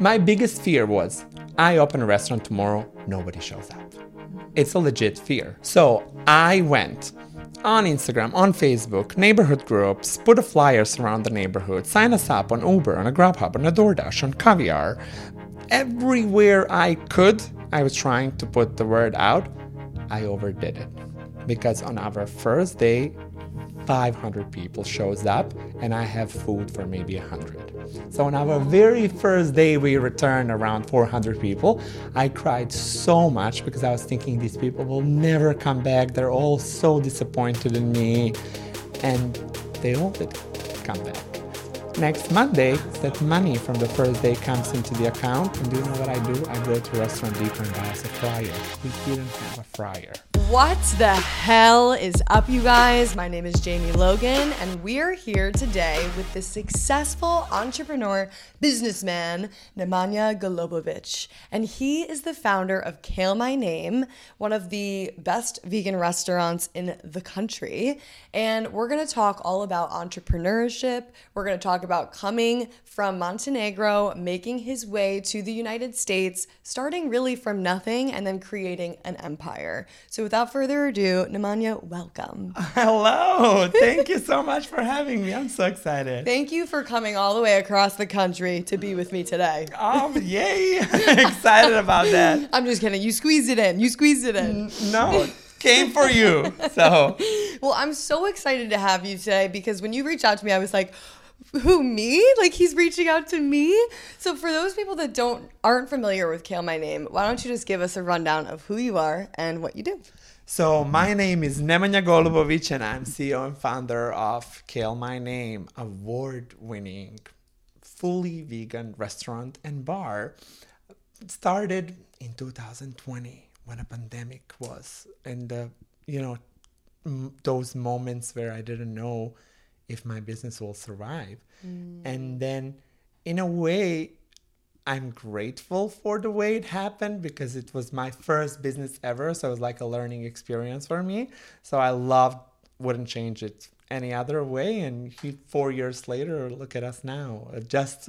My biggest fear was I open a restaurant tomorrow, nobody shows up. It's a legit fear. So I went on Instagram, on Facebook, neighborhood groups, put a flyers around the neighborhood, sign us up on Uber, on a Grubhub, on a DoorDash, on Caviar. Everywhere I could, I was trying to put the word out. I overdid it because on our first day, 500 people shows up and I have food for maybe 100. So on our very first day we returned around 400 people. I cried so much because I was thinking these people will never come back. They're all so disappointed in me and they all did come back. Next Monday, that money from the first day comes into the account and do you know what I do? I go to Restaurant Depot and buy us a fryer. We didn't have a fryer. What the hell is up, you guys? My name is Jamie Logan, and we are here today with the successful entrepreneur, businessman, Nemanja Golubovic. And he is the founder of Kale My Name, one of the best vegan restaurants in the country. And we're gonna talk all about entrepreneurship. We're gonna talk about coming from Montenegro, making his way to the United States, starting really from nothing and then creating an empire. So without without further ado, Nemanja, welcome. Hello. Thank you so much for having me. I'm so excited. Thank you for coming all the way across the country to be with me today. Oh, yay. excited about that. I'm just kidding. You squeezed it in. You squeezed it in. No, came for you. So, well, I'm so excited to have you today because when you reached out to me, I was like, who me? Like he's reaching out to me? So for those people that don't aren't familiar with kale my name why don't you just give us a rundown of who you are and what you do? So my name is Nemanja Golubovic and I'm CEO and founder of Kale My Name, award-winning, fully vegan restaurant and bar. It started in 2020 when a pandemic was and the you know those moments where I didn't know if my business will survive. Mm. And then in a way I'm grateful for the way it happened because it was my first business ever. So it was like a learning experience for me. So I loved, wouldn't change it any other way. And four years later, look at us now. Just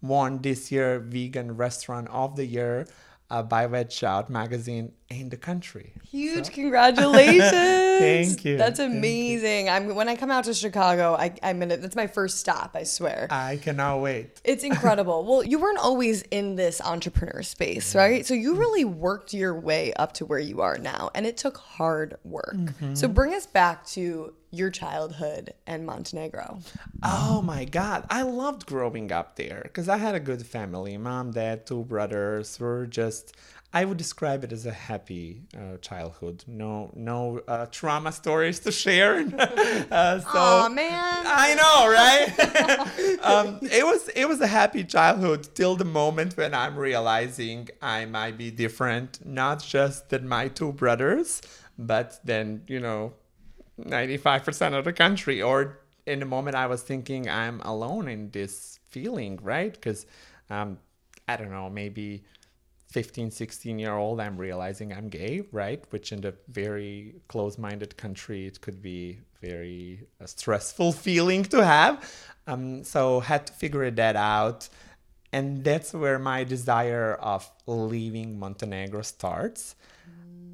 won this year Vegan Restaurant of the Year uh, by Veg Out magazine in the country. Huge so. congratulations! Thank you. That's amazing. You. I'm when I come out to Chicago, I, I'm gonna. That's my first stop. I swear. I cannot wait. It's incredible. well, you weren't always in this entrepreneur space, right? So you really worked your way up to where you are now, and it took hard work. Mm-hmm. So bring us back to your childhood and Montenegro? Oh my God. I loved growing up there because I had a good family mom, dad, two brothers. We're just, I would describe it as a happy uh, childhood. No, no uh, trauma stories to share. uh, so, oh man, I know, right? um, it was it was a happy childhood till the moment when I'm realizing I might be different, not just than my two brothers, but then you know 95% of the country or in the moment i was thinking i'm alone in this feeling right because um, i don't know maybe 15 16 year old i'm realizing i'm gay right? Which in the very close-minded country it could be very a stressful feeling to have. Um, so had to figure that out. And that's where my desire of leaving montenegro starts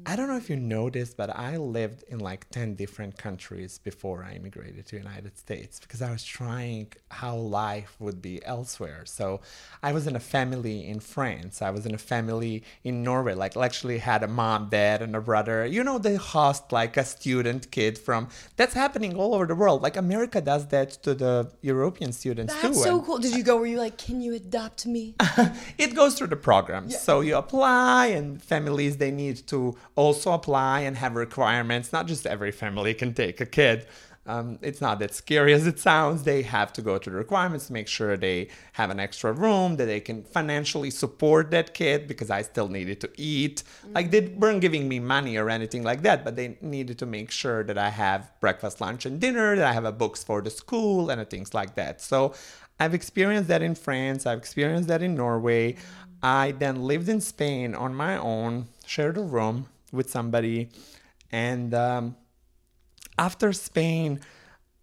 I don't know if you noticed, but I lived in like 10 different countries before I immigrated to the United States because I was trying how life would be elsewhere. So I was in a family in France. I was in a family in Norway, like actually had a mom, dad, and a brother. You know, they host like a student kid from, that's happening all over the world. Like America does that to the European students that's too. That's so and cool. Did you go where you like, can you adopt me? it goes through the program. Yeah. So you apply and families, they need to also apply and have requirements. Not just every family can take a kid. Um, it's not that scary as it sounds. They have to go to the requirements to make sure they have an extra room, that they can financially support that kid because I still needed to eat. Mm-hmm. Like they weren't giving me money or anything like that, but they needed to make sure that I have breakfast, lunch, and dinner, that I have a books for the school and things like that. So I've experienced that in France, I've experienced that in Norway. I then lived in Spain on my own, shared a room with somebody. And um, after Spain,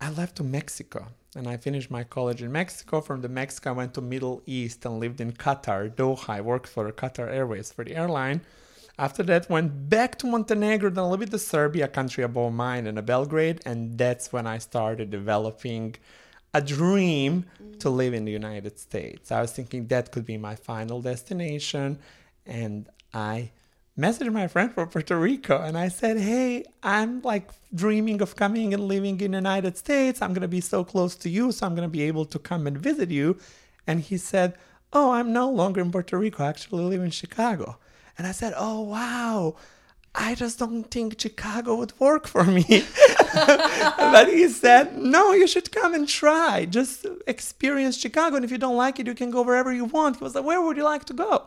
I left to Mexico. and I finished my college in Mexico. From the Mexico, I went to Middle East and lived in Qatar, Doha. I worked for Qatar Airways for the airline. After that, went back to Montenegro, then a little bit to Serbia, country above mine, and a Belgrade, and that's when I started developing a dream to live in the United States. I was thinking that could be my final destination, and I messaged my friend from Puerto Rico and I said, Hey, I'm like dreaming of coming and living in the United States. I'm going to be so close to you, so I'm going to be able to come and visit you. And he said, Oh, I'm no longer in Puerto Rico. I actually live in Chicago. And I said, Oh, wow. I just don't think Chicago would work for me. but he said, No, you should come and try. Just experience Chicago. And if you don't like it, you can go wherever you want. He was like, Where would you like to go?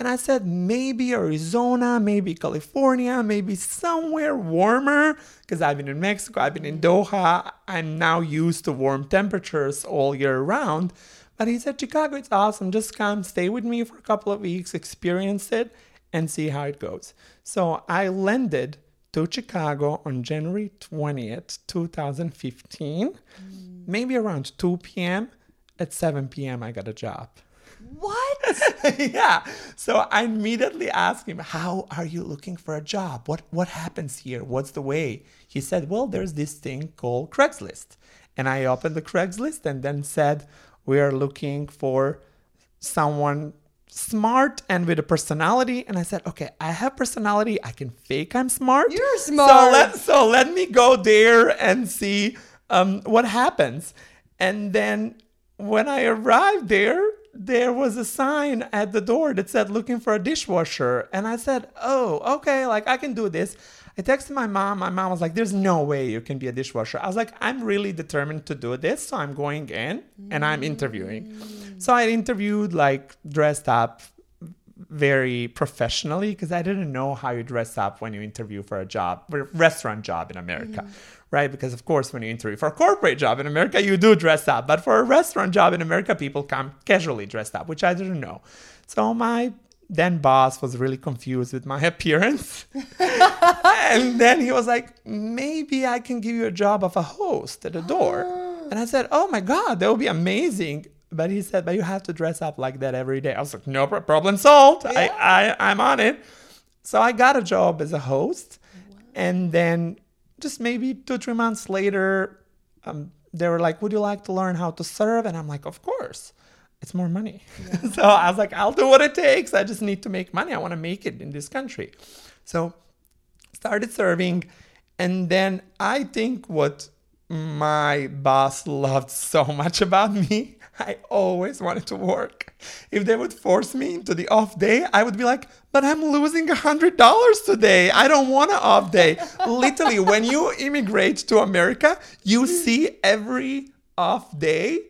And I said, maybe Arizona, maybe California, maybe somewhere warmer, because I've been in Mexico, I've been in Doha. I'm now used to warm temperatures all year round. But he said, Chicago, it's awesome. Just come, stay with me for a couple of weeks, experience it, and see how it goes. So I landed to Chicago on January 20th, 2015, mm. maybe around 2 p.m. At 7 p.m., I got a job. What? yeah. So I immediately asked him, "How are you looking for a job? What what happens here? What's the way?" He said, "Well, there's this thing called Craigslist." And I opened the Craigslist and then said, "We are looking for someone smart and with a personality." And I said, "Okay, I have personality. I can fake I'm smart. You're smart. So let so let me go there and see um, what happens." And then when I arrived there, there was a sign at the door that said looking for a dishwasher. And I said, Oh, okay, like I can do this. I texted my mom. My mom was like, There's no way you can be a dishwasher. I was like, I'm really determined to do this. So I'm going in and I'm interviewing. So I interviewed, like, dressed up very professionally because I didn't know how you dress up when you interview for a job, for a restaurant job in America. Mm right? Because of course, when you interview for a corporate job in America, you do dress up, but for a restaurant job in America, people come casually dressed up, which I didn't know. So my then boss was really confused with my appearance. and then he was like, maybe I can give you a job of a host at the door. And I said, oh my God, that would be amazing. But he said, but you have to dress up like that every day. I was like, no problem solved. Yeah. I, I, I'm on it. So I got a job as a host. Wow. And then just maybe two, three months later, um, they were like, Would you like to learn how to serve? And I'm like, Of course. It's more money. Yeah. so I was like, I'll do what it takes. I just need to make money. I want to make it in this country. So started serving. And then I think what my boss loved so much about me I always wanted to work. If they would force me into the off day, I would be like, but I'm losing a hundred dollars today. I don't want an off day. Literally, when you immigrate to America, you see every off day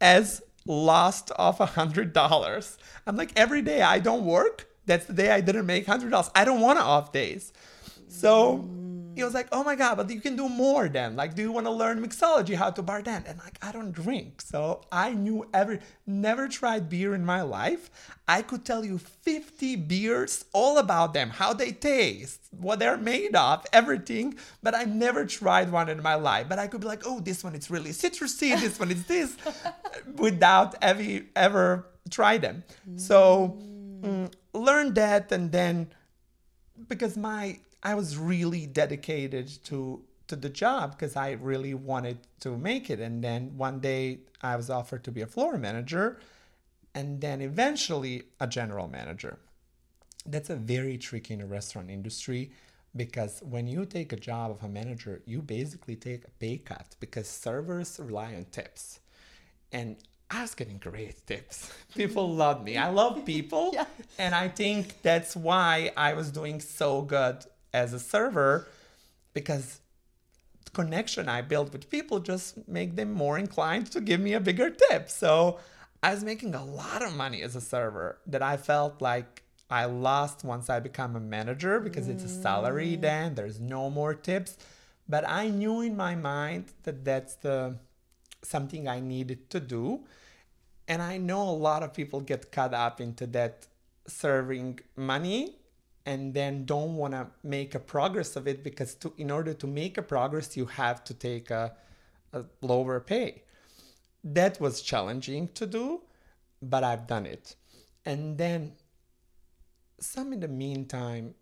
as lost of a hundred dollars. I'm like, every day I don't work, that's the day I didn't make hundred dollars. I don't want off days. So he was like, "Oh my god, but you can do more then. Like, do you want to learn mixology, how to bartend?" And like, I don't drink, so I knew every, never tried beer in my life. I could tell you 50 beers, all about them, how they taste, what they're made of, everything. But I never tried one in my life. But I could be like, "Oh, this one is really citrusy. This one is this," without ever ever try them. So mm, learn that, and then because my I was really dedicated to to the job because I really wanted to make it. And then one day I was offered to be a floor manager and then eventually a general manager. That's a very tricky in the restaurant industry because when you take a job of a manager, you basically take a pay cut because servers rely on tips. And I was getting great tips. People love me. I love people. yes. And I think that's why I was doing so good as a server because the connection I built with people just make them more inclined to give me a bigger tip. So I was making a lot of money as a server that I felt like I lost once I become a manager because it's a salary mm. then, there's no more tips. But I knew in my mind that that's the something I needed to do. And I know a lot of people get caught up into that serving money and then don't want to make a progress of it because to, in order to make a progress you have to take a, a lower pay that was challenging to do, but I've done it. And then some in the meantime,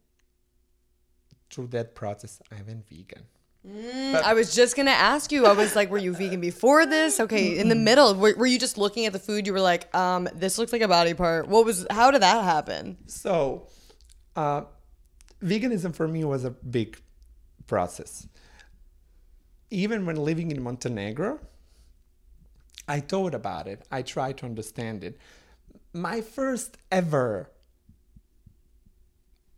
through that process, I went vegan. Mm, I was just gonna ask you. I was like, were you vegan before this? Okay, in the middle, were, were you just looking at the food? You were like, um, this looks like a body part. What was? How did that happen? So, uh, veganism for me was a big process. Even when living in Montenegro, I thought about it. I tried to understand it. My first ever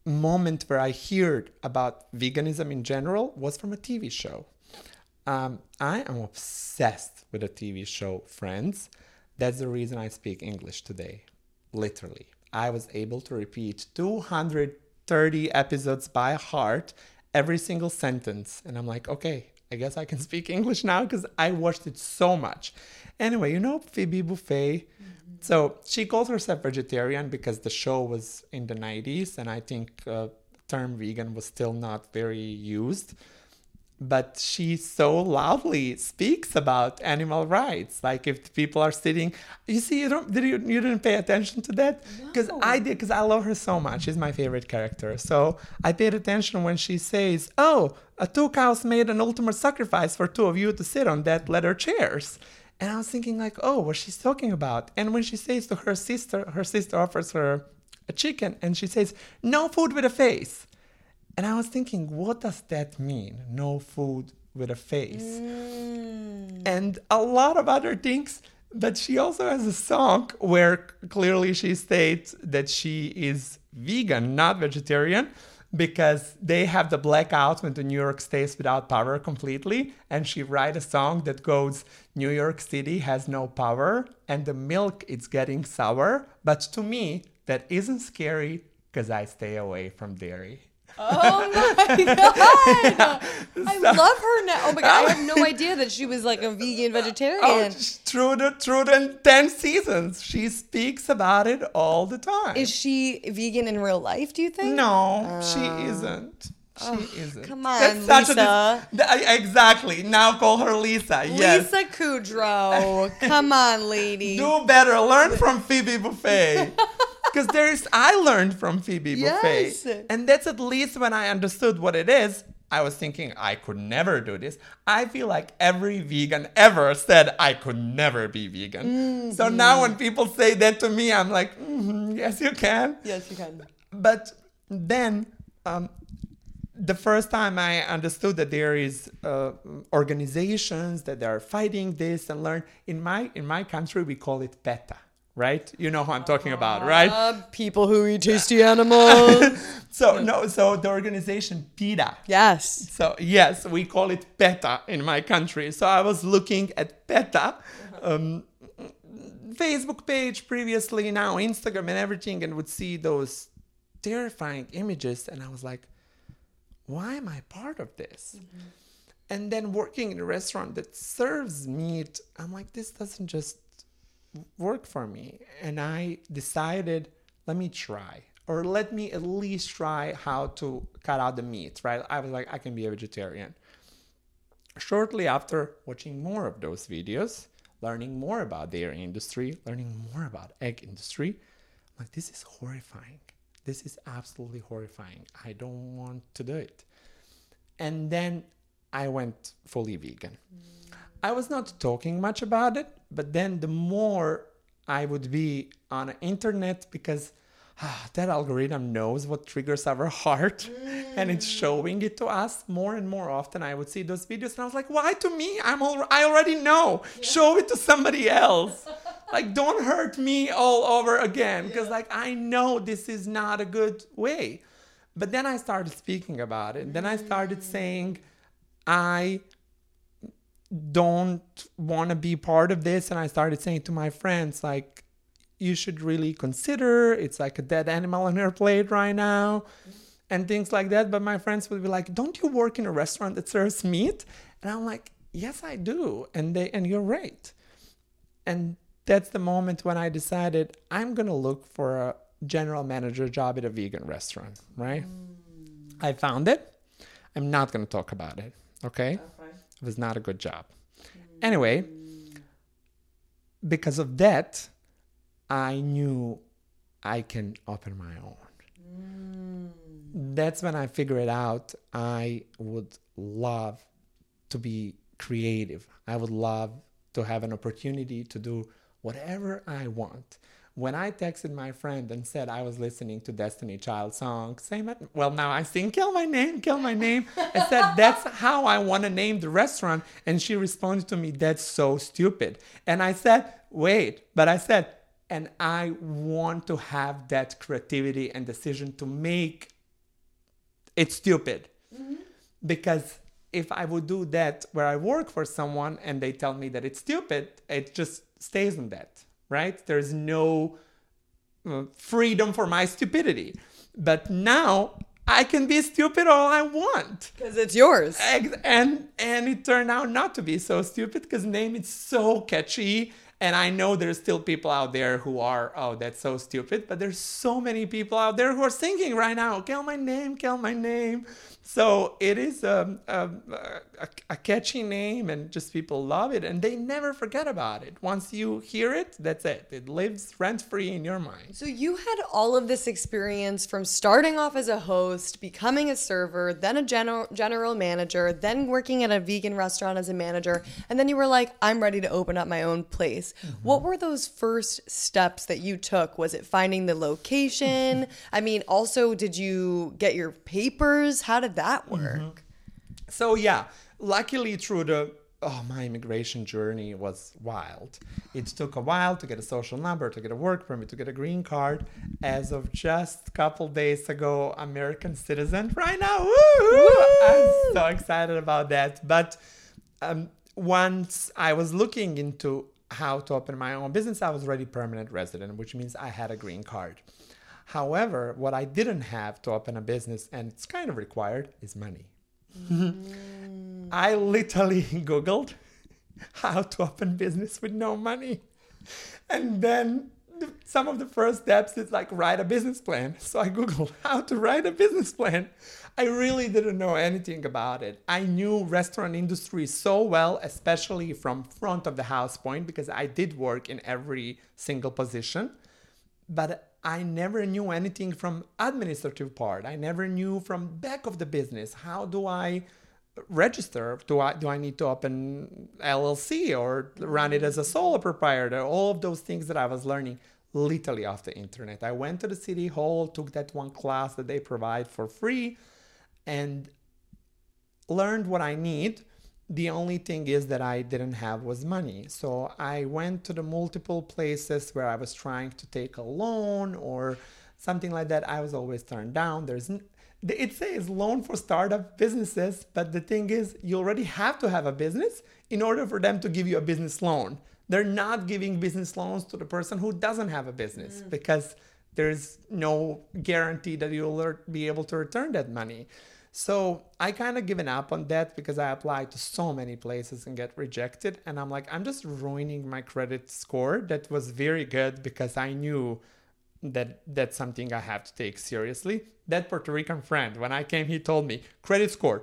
moment where I heard about veganism in general was from a TV show. Um, I am obsessed with a TV show, Friends. That's the reason I speak English today, literally. I was able to repeat 230 episodes by heart, every single sentence. And I'm like, okay, I guess I can speak English now because I watched it so much. Anyway, you know Phoebe Buffay? Mm-hmm. So she calls herself vegetarian because the show was in the 90s, and I think uh, term vegan was still not very used but she so loudly speaks about animal rights. Like if people are sitting you see you don't did you, you didn't pay attention to that? Because no. i did because i love her so much. She's my favorite character. So i paid attention when she says oh a two cows made an ultimate sacrifice for two of you to sit on that leather chairs. And i was thinking like oh what she's talking about. And when she says to her sister her sister offers her a chicken and she says no food with a face and I was thinking, what does that mean? No food with a face. Mm. And a lot of other things. But she also has a song where clearly she states that she is vegan, not vegetarian, because they have the blackout when the New York stays without power completely. And she write a song that goes, New York City has no power and the milk is getting sour. But to me, that isn't scary because I stay away from dairy. Oh my god! I love her now. Oh my god! I have no idea that she was like a vegan vegetarian. Oh, through the through the ten seasons, she speaks about it all the time. Is she vegan in real life? Do you think? No, uh, she isn't. She oh, isn't. Come on, That's Lisa. A, exactly. Now call her Lisa. Yes. Lisa Kudrow. come on, lady. Do better. Learn from Phoebe Buffay. Because there's, I learned from Phoebe yes. Buffay. And that's at least when I understood what it is. I was thinking I could never do this. I feel like every vegan ever said I could never be vegan. Mm-hmm. So now when people say that to me, I'm like, mm-hmm, yes, you can. Yes, you can. But then um, the first time I understood that there is uh, organizations that are fighting this and learn in my in my country we call it PETA right? You know who I'm talking about, right? Uh, people who eat tasty animals. so no, so the organization PETA. Yes. So yes, we call it PETA in my country. So I was looking at PETA. Um, Facebook page previously, now Instagram and everything, and would see those terrifying images, and I was like, why am I part of this? Mm-hmm. And then working in a restaurant that serves meat, I'm like, this doesn't just work for me. And I decided, let me try, or let me at least try how to cut out the meat, right? I was like, I can be a vegetarian. Shortly after watching more of those videos, learning more about dairy industry, learning more about egg industry, I'm like, this is horrifying. This is absolutely horrifying. I don't want to do it. And then I went fully vegan. Mm. I was not talking much about it, but then the more I would be on the internet because ah, that algorithm knows what triggers our heart mm. and it's mm. showing it to us more and more often. I would see those videos and I was like, why to me? I'm all, I already know. Yeah. Show it to somebody else. like don't hurt me all over again because yeah. like I know this is not a good way. But then I started speaking about it. Then I started mm. saying I don't want to be part of this and i started saying to my friends like you should really consider it's like a dead animal on your plate right now and things like that. But my friends would be like don't you work in a restaurant that serves meat? And i'm like yes i do and they and you're right. And that's the moment when i decided i'm going to look for a general manager job at a vegan restaurant right? Mm. i found it. I'm not going to talk about it okay it was not a good job. Mm. Anyway, because of that, I knew I can open my own. Mm. That's when I figured out I would love to be creative. I would love to have an opportunity to do whatever I want. When I texted my friend and said I was listening to Destiny Child song, same well now I sing kale my name, kale my name. I said that's how I want to name the restaurant and she responded to me that's so stupid. And I said, "Wait." But I said, "And I want to have that creativity and decision to make it stupid." Mm-hmm. Because if I would do that where I work for someone and they tell me that it's stupid, it just stays on that, right? There's no uh, freedom for my stupidity. But now I can be stupid all I want. Because it's yours. And and it turned out not to be so stupid because name is so catchy. And I know there's still people out there who are, oh, that's so stupid. But there's so many people out there who are singing right now, kale my name, kale my name. So it is um, um, a, a catchy name, and just people love it, and they never forget about it. Once you hear it, that's it. It lives rent free in your mind. So you had all of this experience from starting off as a host, becoming a server, then a general general manager, then working at a vegan restaurant as a manager, and then you were like, I'm ready to open up my own place. What were those first steps that you took? Was it finding the location? I mean, also did you get your papers? How did that work? So yeah, luckily through the oh my immigration journey was wild. It took a while to get a social number, to get a work permit, to get a green card. As of just a couple days ago, American citizen right now. I'm so excited about that. But um, once I was looking into how to open my own business, I was already permanent resident, which means I had a green card. However, what I didn't have to open a business, and it's kind of required, is money. Mm. I literally Googled how to open business with no money. And then the, some of the first steps is like write a business plan. So I Googled how to write a business plan. I really didn't know anything about it. I knew restaurant industry so well, especially from front of the house point, because I did work in every single position. But I never knew anything from administrative part. I never knew from back of the business. How do I register? Do I do I need to open LLC or run it as a solo proprietor? All of those things that I was learning literally off the internet. I went to the city hall, took that one class that they provide for free, and learned what I need. The only thing is that I didn't have was money. So I went to the multiple places where I was trying to take a loan or something like that. I was always turned down. There's it says loan for startup businesses, but the thing is you already have to have a business in order for them to give you a business loan. They're not giving business loans to the person who doesn't have a business mm. because there's no guarantee that you'll be able to return that money. So I kind of given up on that because I applied to so many places and get rejected. And I'm like, I'm just ruining my credit score that was very good because I knew that that's something I have to take seriously. That Puerto Rican friend, when I came, he told me credit score,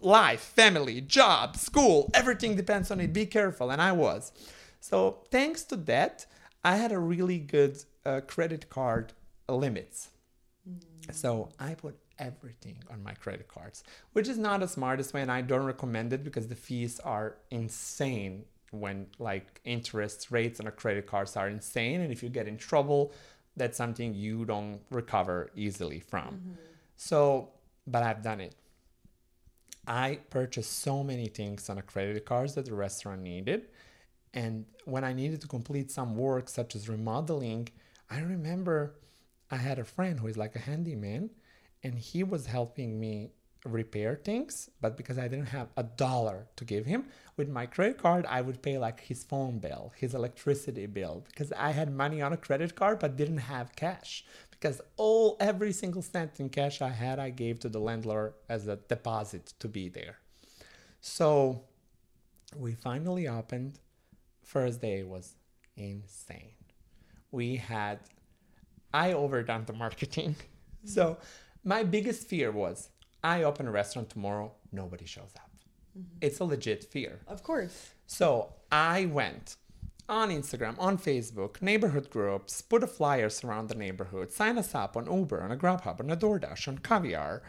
life, family, job, school, everything depends on it. Be careful. And I was. So thanks to that, I had a really good uh, credit card limits. So I put everything on my credit cards, which is not the smartest way, and I don't recommend it because the fees are insane when like interest rates on a credit cards are insane, and if you get in trouble, that's something you don't recover easily from. Mm-hmm. So, but I've done it. I purchased so many things on a credit cards that the restaurant needed. And when I needed to complete some work, such as remodeling, I remember I had a friend who is like a handyman, and he was helping me repair things. But because I didn't have a dollar to give him, with my credit card, I would pay like his phone bill, his electricity bill, because I had money on a credit card but didn't have cash. Because all every single cent in cash I had, I gave to the landlord as a deposit to be there. So we finally opened. First day was insane. We had, I overdone the marketing. So my biggest fear was I open a restaurant tomorrow, nobody shows up. Mm-hmm. It's a legit fear. Of course. So I went. on Instagram, on Facebook, neighborhood groups, put a flyers around the neighborhood, sign us up on Uber, on a Grubhub, on a DoorDash, on Caviar.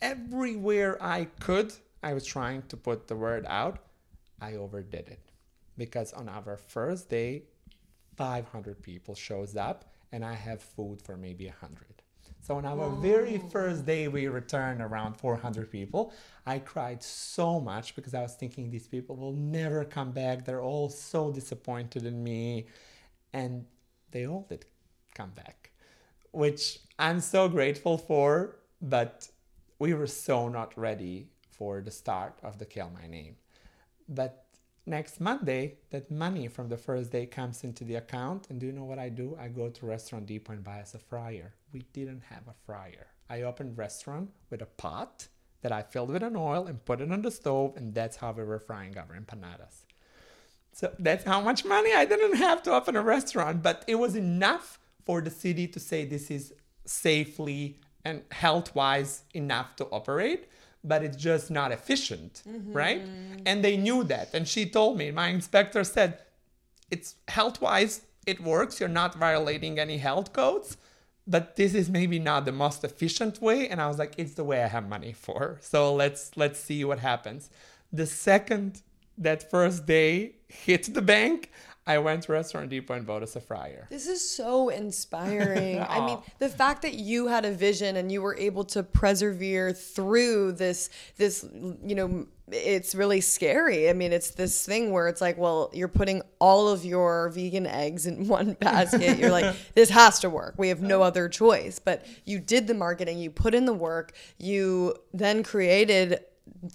Everywhere I could, I was trying to put the word out. I overdid it because on our first day, 500 people shows up and I have food for maybe 100. So on our oh. very first day, we returned around 400 people. I cried so much because I was thinking these people will never come back. They're all so disappointed in me. And they all did come back, which I'm so grateful for. But we were so not ready for the start of the Kale My Name. But next Monday, that money from the first day comes into the account. And do you know what I do? I go to Restaurant Depot and buy us a fryer. We didn't have a fryer. I opened restaurant with a pot that I filled with an oil and put it on the stove, and that's how we were frying our empanadas. So that's how much money I didn't have to open a restaurant, but it was enough for the city to say this is safely and health wise enough to operate but it's just not efficient, mm-hmm. right? And they knew that. And she told me, my inspector said, it's health wise, it works. You're not violating any health codes, but this is maybe not the most efficient way. And I was like, it's the way I have money for. So let's let's see what happens. The second that first day hit the bank, I went to Restaurant Depot and bought us a fryer. This is so inspiring. I mean, the fact that you had a vision and you were able to persevere through this, this, you know, it's really scary. I mean, it's this thing where it's like, well, you're putting all of your vegan eggs in one basket. You're like, this has to work. We have no other choice. But you did the marketing, you put in the work, you then created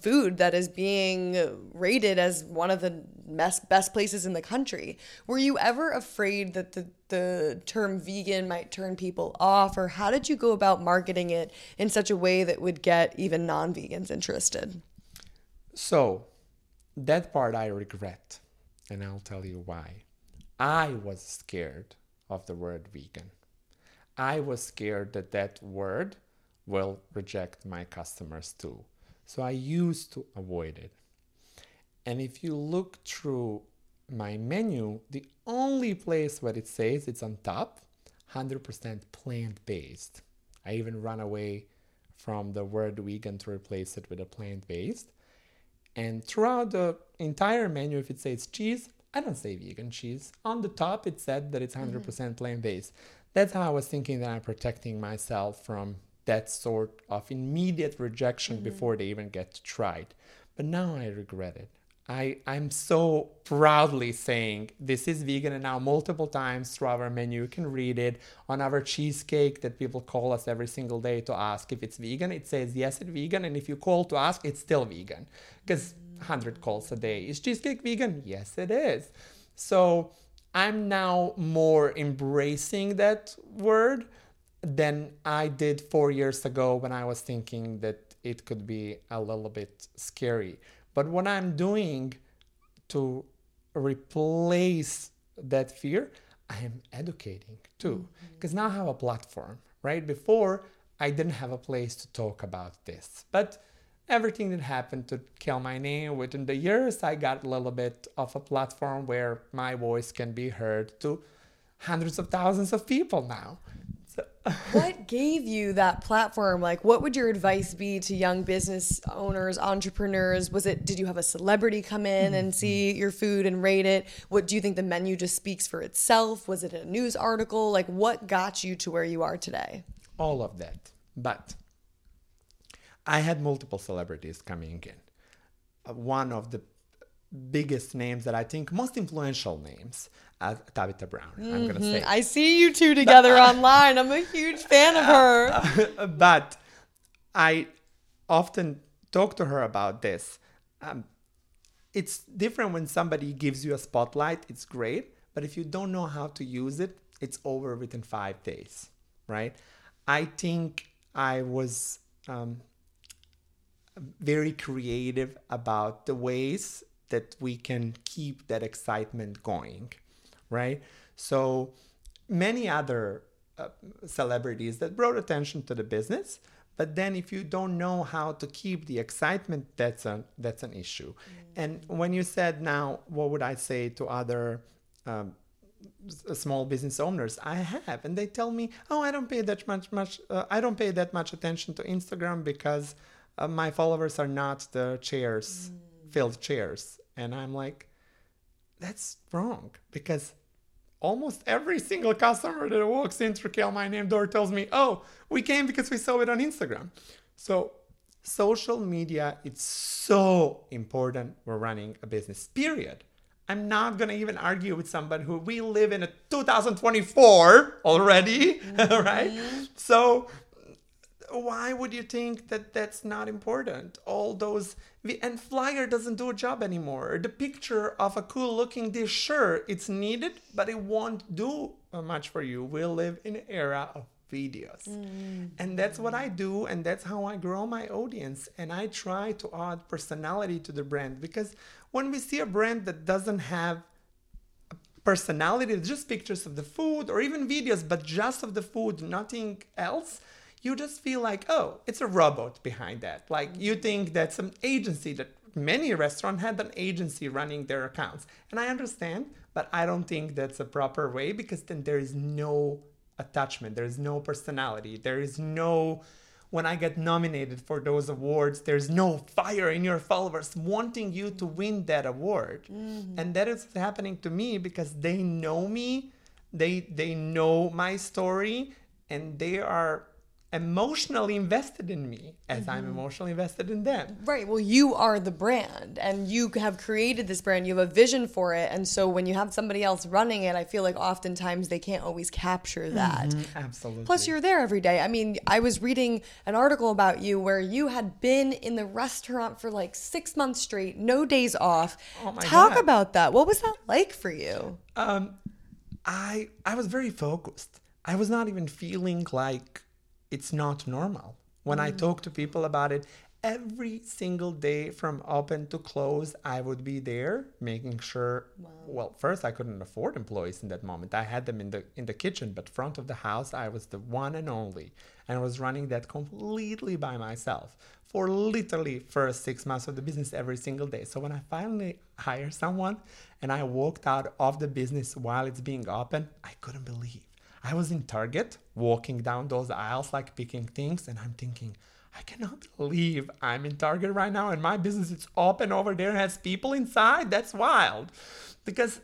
food that is being rated as one of the best best places in the country. Were you ever afraid that the the term vegan might turn people off or how did you go about marketing it in such a way that would get even non-vegans interested? So, that part I regret and I'll tell you why. I was scared of the word vegan. I was scared that that word will reject my customers too. So I used to avoid it. And if you look through my menu, the only place where it says it's on top, 100% plant based. I even run away from the word vegan to replace it with a plant based. And throughout the entire menu, if it says cheese, I don't say vegan cheese. On the top, it said that it's 100% mm-hmm. plant based. That's how I was thinking that I'm protecting myself from that sort of immediate rejection mm-hmm. before they even get tried. But now I regret it. I, I'm so proudly saying this is vegan and now multiple times through our menu. You can read it on our cheesecake that people call us every single day to ask if it's vegan. It says yes, it's vegan. And if you call to ask, it's still vegan because 100 calls a day. Is cheesecake vegan? Yes, it is. So I'm now more embracing that word than I did four years ago when I was thinking that it could be a little bit scary. But what I'm doing to replace that fear, I am educating too. Because mm-hmm. now I have a platform, right? Before, I didn't have a place to talk about this. But everything that happened to kale my name within the years, I got a little bit of a platform where my voice can be heard to hundreds of thousands of people now what gave you that platform? Like, what would your advice be to young business owners, entrepreneurs? Was it, did you have a celebrity come in and see mm-hmm. your food and rate it? What do you think the menu just speaks for itself? Was it a news article? Like, what got you to where you are today? All of that. But I had multiple celebrities coming in. Uh, one of the biggest names that I think most influential names, uh, Tabitha Brown. Mm-hmm. I'm gonna say. I see you two together online. I'm a huge fan of her. but I often talk to her about this. Um, it's different when somebody gives you a spotlight. It's great, but if you don't know how to use it, it's over within five days, right? I think I was um, very creative about the ways that we can keep that excitement going, right? So many other uh, celebrities that brought attention to the business, but then if you don't know how to keep the excitement, that's a that's an issue. Mm. And when you said now, what would I say to other um, s- small business owners I have, and they tell me, "Oh, I don't pay that much much. Uh, I don't pay that much attention to Instagram because uh, my followers are not the chairs, filled chairs." And I'm like, "That's wrong because." Almost every single customer that walks in through Kale My Name door tells me, "Oh, we came because we saw it on Instagram." So social media it's so important we're running a business period i'm not going to even argue with somebody who we live in a 2024 already right mm-hmm. so why would you think that that's not important? All those the and flyer doesn't do a job anymore. The picture of a cool looking dish sure it's needed but it won't do much for you. We live in an era of videos. Mm. And that's what i do and that's how i grow my audience. And i try to add personality to the brand because when we see a brand that doesn't have personality, just pictures of the food or even videos, but just of the food, nothing else, you just feel like, oh, it's a robot behind that. Like you think that some agency that many restaurants had an agency running their accounts. And I understand, but I don't think that's a proper way because then there is no attachment, there is no personality, there is no when I get nominated for those awards, there's no fire in your followers wanting you to win that award. Mm-hmm. And that is happening to me because they know me, they they know my story, and they are emotionally invested in me as mm-hmm. I'm emotionally invested in them. Right. Well, you are the brand and you have created this brand. You have a vision for it. And so when you have somebody else running it, I feel like oftentimes they can't always capture that. Mm-hmm. Absolutely. Plus, you're there every day. I mean, I was reading an article about you where you had been in the restaurant for like six months straight, no days off. Oh my Talk God. about that. What was that like for you? Um, I I was very focused. I was not even feeling like it's not normal. When mm. I talk to people about it, every single day from open to close, I would be there making sure. Wow. Well, first I couldn't afford employees in that moment. I had them in the in the kitchen, but front of the house, I was the one and only, and I was running that completely by myself for literally first six months of the business every single day. So when I finally hired someone and I walked out of the business while it's being open, I couldn't believe I was in Target walking down those aisles, like picking things, and I'm thinking, I cannot believe I'm in Target right now and my business is open over there and has people inside. That's wild. Because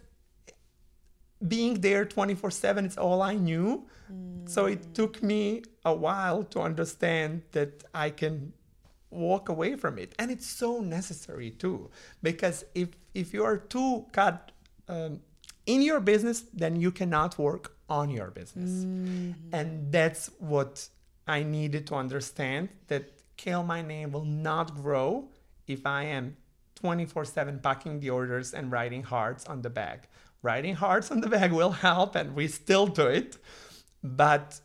being there 24 7 is all I knew. Mm. So it took me a while to understand that I can walk away from it. And it's so necessary too. Because if, if you are too cut um, in your business, then you cannot work on your business. Mm-hmm. And that's what I needed to understand that Kale My Name will not grow if I am 24 7 packing the orders and writing hearts on the bag. Writing hearts on the bag will help, and we still do it, but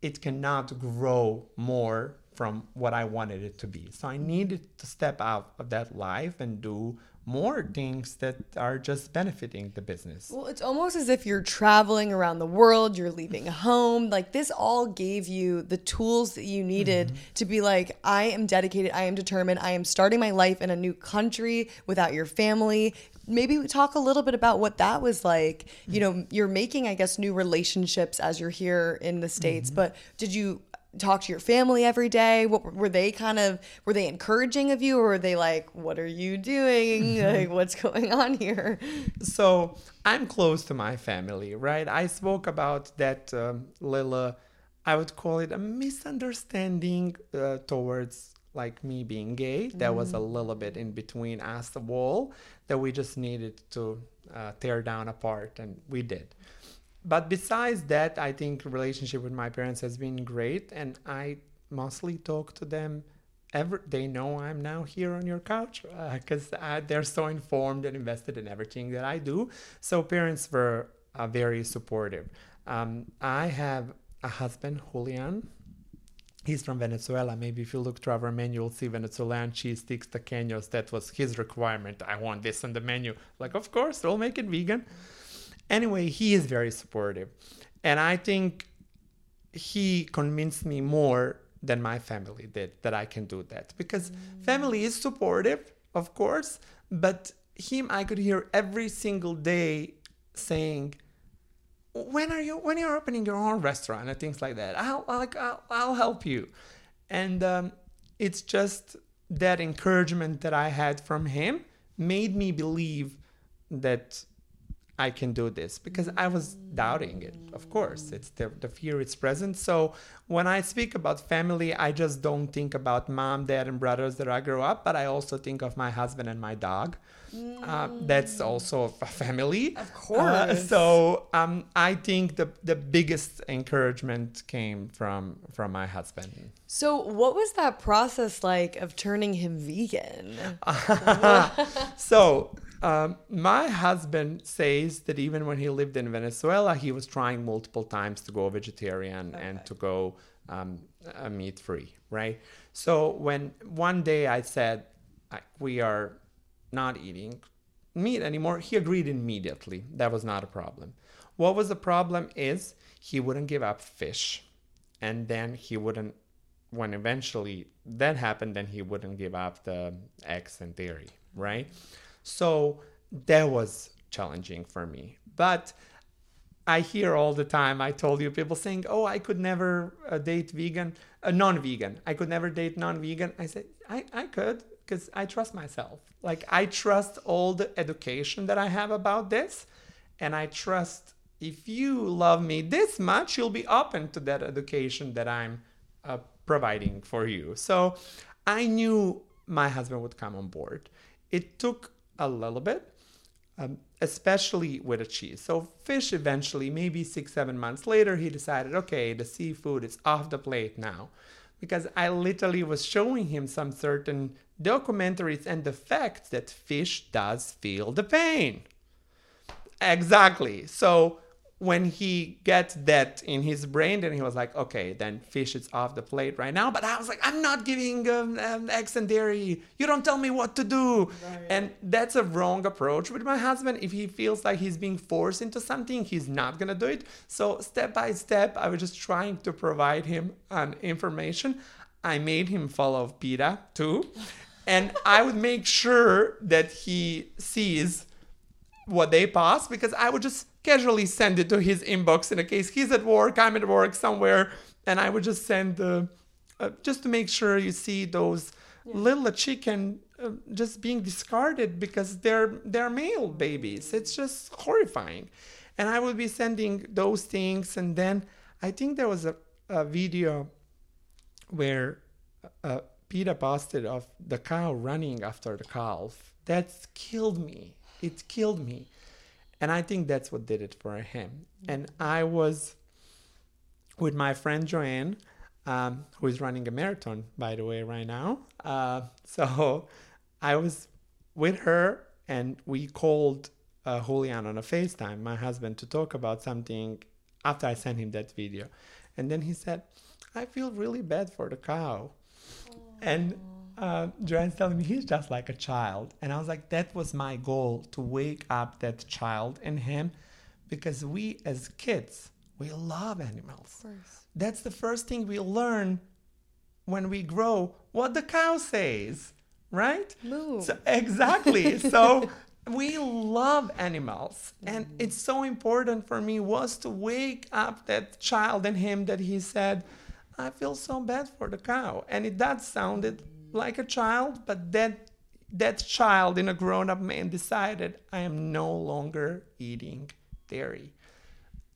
it cannot grow more from what I wanted it to be. So I needed to step out of that life and do more things that are just benefiting the business. Well, it's almost as if you're traveling around the world, you're leaving home. Like this all gave you the tools that you needed mm-hmm. to be like, I am dedicated, I am determined, I am starting my life in a new country without your family. Maybe we talk a little bit about what that was like. You know, you're making, I guess, new relationships as you're here in the States, mm-hmm. but did you talk to your family every day? What were they kind of were they encouraging of you or were they like what are you doing? Mm-hmm. like what's going on here? So, I'm close to my family, right? I spoke about that um, little I would call it a misunderstanding uh, towards like me being gay. That was a mm. little bit in between us, the wall that we just needed to uh, tear down apart, and we did but besides that, I think relationship with my parents has been great, and I mostly talk to them. Ever they know I'm now here on your couch because uh, they're so informed and invested in everything that I do. So parents were uh, very supportive. Um, I have a husband, Julian. He's from Venezuela. Maybe if you look through our menu, you'll see Venezuelan cheese sticks, tequeños. That was his requirement. I want this on the menu. Like, of course, we'll make it vegan. Anyway, he is very supportive. And I think he convinced me more than my family did that I can do that because mm. family is supportive, of course, but him I could hear every single day saying, "When are you? When you're opening your own restaurant and things like that? I'll like I'll, I'll help you." And um, it's just that encouragement that I had from him made me believe that I can do this because I was doubting it. Of course, it's the, the fear is present. So when I speak about family, I just don't think about mom, dad, and brothers that I grew up, but I also think of my husband and my dog. Uh, that's also a family. Of Uh, course. so um, I think the the biggest encouragement came from from my husband. So, what was that process like of turning him vegan? so um, my husband says that even when he lived in Venezuela, he was trying multiple times to go vegetarian and to go um, uh, meat free, right? So when one day I said we are not eating meat anymore, he agreed immediately. That was not a problem. What was the problem is he wouldn't give up fish, and then he wouldn't. When eventually that happened, then he wouldn't give up the eggs and dairy, right? So that was challenging for me. But I hear all the time, I told you, people saying, oh, I could never uh, date vegan, uh, non vegan. I could never date non vegan. I said, I, I could because I trust myself. Like, I trust all the education that I have about this. And I trust if you love me this much, you'll be open to that education that I'm uh, providing for you. So I knew my husband would come on board. It took a little bit, um, especially with a cheese. So fish eventually, maybe six, seven months later, he decided, okay, the seafood is off the plate now. Because I literally was showing him some certain documentaries and the fact that fish does feel the pain. Exactly. So when he gets that in his brain, then he was like, okay, then fish is off the plate right now. But I was like, I'm not giving um, um, eggs and dairy. You don't tell me what to do. And that's a wrong approach with my husband. If he feels like he's being forced into something, he's not going to do it. So step by step, I was just trying to provide him an information. I made him follow PETA too. And I would make sure that he sees what they post because I would just casually send it to his inbox in a case he's at work, I'm at work somewhere, and I would just send uh, uh, just to make sure you see those little chicken uh, just being discarded because they're they're male babies. It's just horrifying, and I would be sending those things, and then I think there was a, a video where uh, PETA posted of the cow running after the calf. That killed me. It killed me. And I think that's what did it for him. And I was with my friend Joanne, um, who is running a marathon, by the way, right now. Uh, so I was with her and we called uh, Julian on a FaceTime, my husband, to talk about something after I sent him that video. And then he said, I feel really bad for the cow. And uh, Joanne's telling me he's just like a child. And I was like, that was my goal to wake up that child in him because we as kids, we love animals. That's the first thing we learn when we grow what the cow says, right? Moo. So, exactly. so we love animals. And it's so important for me was to wake up that child in him that he said, I feel so bad for the cow. And it that sounded like a child, but that that child in a grown-up man decided I am no longer eating dairy.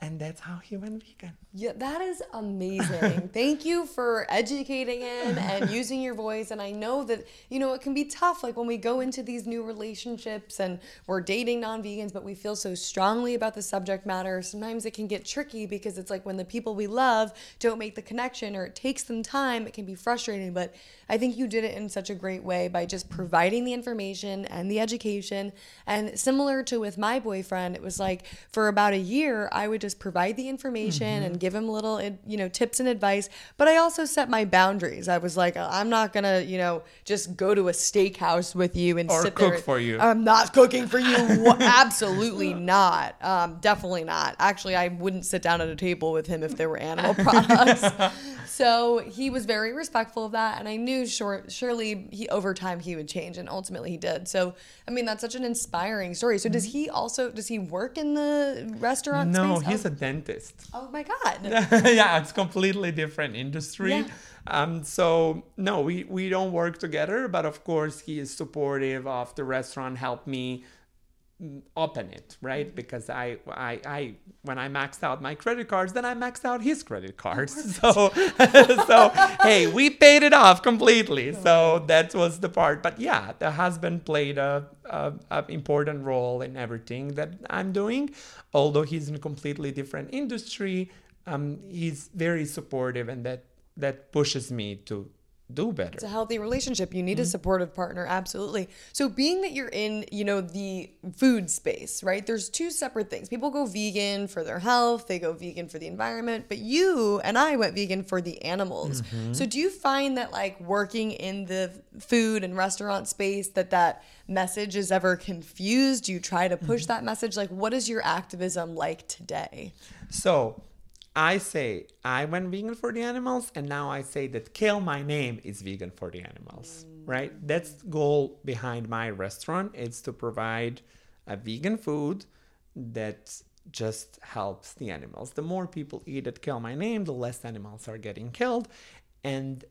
And that's how he went vegan. Yeah, that is amazing. Thank you for educating him and using your voice. And I know that, you know, it can be tough. Like when we go into these new relationships and we're dating non vegans, but we feel so strongly about the subject matter, sometimes it can get tricky because it's like when the people we love don't make the connection or it takes them time, it can be frustrating. But I think you did it in such a great way by just providing the information and the education. And similar to with my boyfriend, it was like for about a year, I would just just provide the information Mm-hmm. and give him little, you know, tips and advice. But I also set my boundaries. I was like, I'm not gonna, you know, just go to a steakhouse with you and Or sit cook there. for you. I'm not cooking for you. Absolutely not. Um, definitely not. Actually, I wouldn't sit down at a table with him if there were animal products. so he was very respectful of that, and I knew sure, surely he over time he would change, and ultimately he did. So I mean, that's such an inspiring story. So does he also does he work in the restaurant? No, space? he's oh, a dentist. oh my god. yeah, it's completely different industry. Yeah. Um, so no, we we don't work together, but of course he is supportive of the restaurant. Help me open it, right? Because I I I when I maxed out my credit cards, then I maxed out his credit cards. So so hey, we paid it off completely. So that was the part. But yeah, the husband played a, a, a important role in everything that I'm doing. Although he's in a completely different industry, um, he's very supportive, and that that pushes me to do better. It's a healthy relationship. You need a mm-hmm. supportive partner, absolutely. So, being that you're in, you know, the food space, right? There's two separate things. People go vegan for their health, they go vegan for the environment, but you and I went vegan for the animals. Mm-hmm. So, do you find that like working in the food and restaurant space that that message is ever confused? Do you try to push mm-hmm. that message? Like, what is your activism like today? So I say I went vegan for the animals, and now I say that Kale My Name is vegan for the animals, right? Mm. That's the goal behind my restaurant. It's to provide a vegan food that just helps the animals. The more people eat at Kale My Name, the less animals are getting killed. And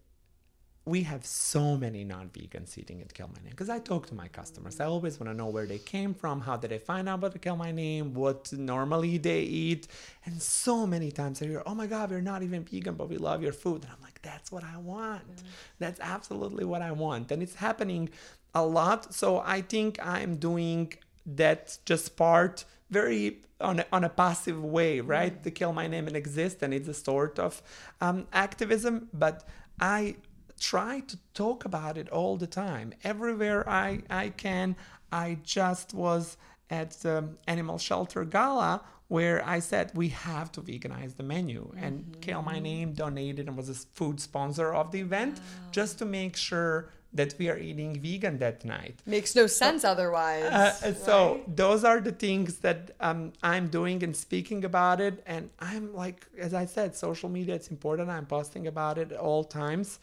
we have so many non-vegans eating at Kale My Name because I talk to my customers. I always want to know where they came from, how did they find out about Kale My Name, what normally they eat, and so many times I hear, "Oh my God, we're not even vegan, but we love your food," and I'm like, "That's what I want. That's absolutely what I want," and it's happening a lot. So I think I'm doing that just part very on a, on a passive way, right? The Kale My Name and exist, and it's a sort of um, activism, but I try to talk about it all the time everywhere i i can i just was at the animal shelter gala where i said we have to veganize the menu and Kale my name donated and was a food sponsor of the event just to make sure that we are eating vegan that night Makes no sense otherwise. uh, so those are the things that um, I'm doing and speaking about it. And I'm like, as I said, social media, it's important. I'm posting about it at all times.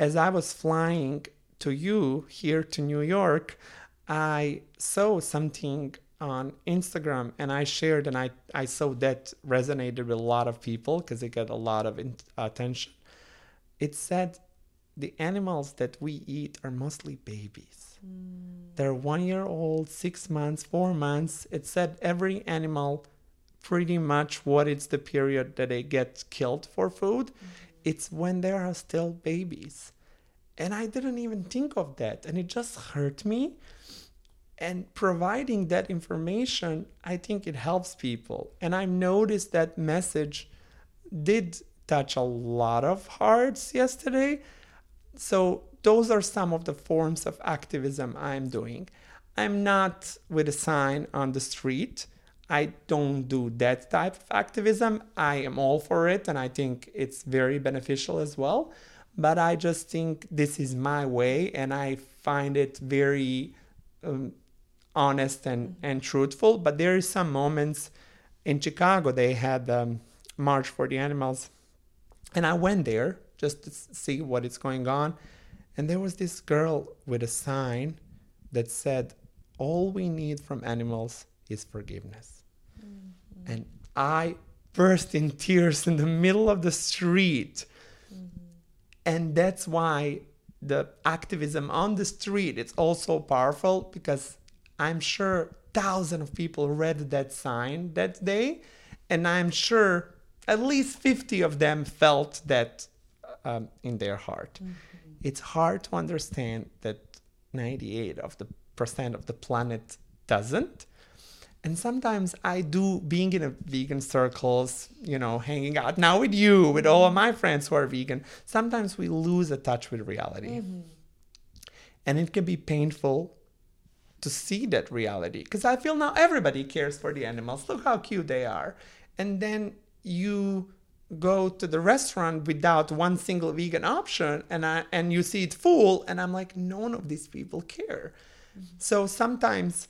As I was flying to you here to New York, I saw something on Instagram and I shared and I, I saw that resonated with a lot of people because it got a lot of in- attention. It said the animals that we eat are mostly babies. Mm. They're one year old, six months, four months. It said every animal pretty much what it's the period that they get killed for food. Mm. It's when there are still babies. And I didn't even think of that. And it just hurt me. And providing that information, I think it helps people. And I noticed that message did touch a lot of hearts yesterday. So those are some of the forms of activism I'm doing. I'm not with a sign on the street. I don't do that type of activism. I am all for it and I think it's very beneficial as well. But I just think this is my way and I find it very um, honest and, and truthful. But there is some moments in Chicago, they had um, March for the Animals and I went there just to see what is going on. And there was this girl with a sign that said, All we need from animals is forgiveness. And I burst in tears in the middle of the street. And that's why the activism on the street it's also powerful because I'm sure thousands of people read that sign that day and I'm sure at least 50 of them felt that um, in their heart. It's hard to understand that 98 of the percent of the planet doesn't. And sometimes I do being in a vegan circles, you know, hanging out now with you, with all of my friends who are vegan. Sometimes we lose a touch with reality. Mm-hmm. And it can be painful to see that reality because I feel now everybody cares for the animals. Look how cute they are. and then you go to the restaurant without one single vegan option and I and you see it full and I'm like none of these people care. Mm-hmm. So sometimes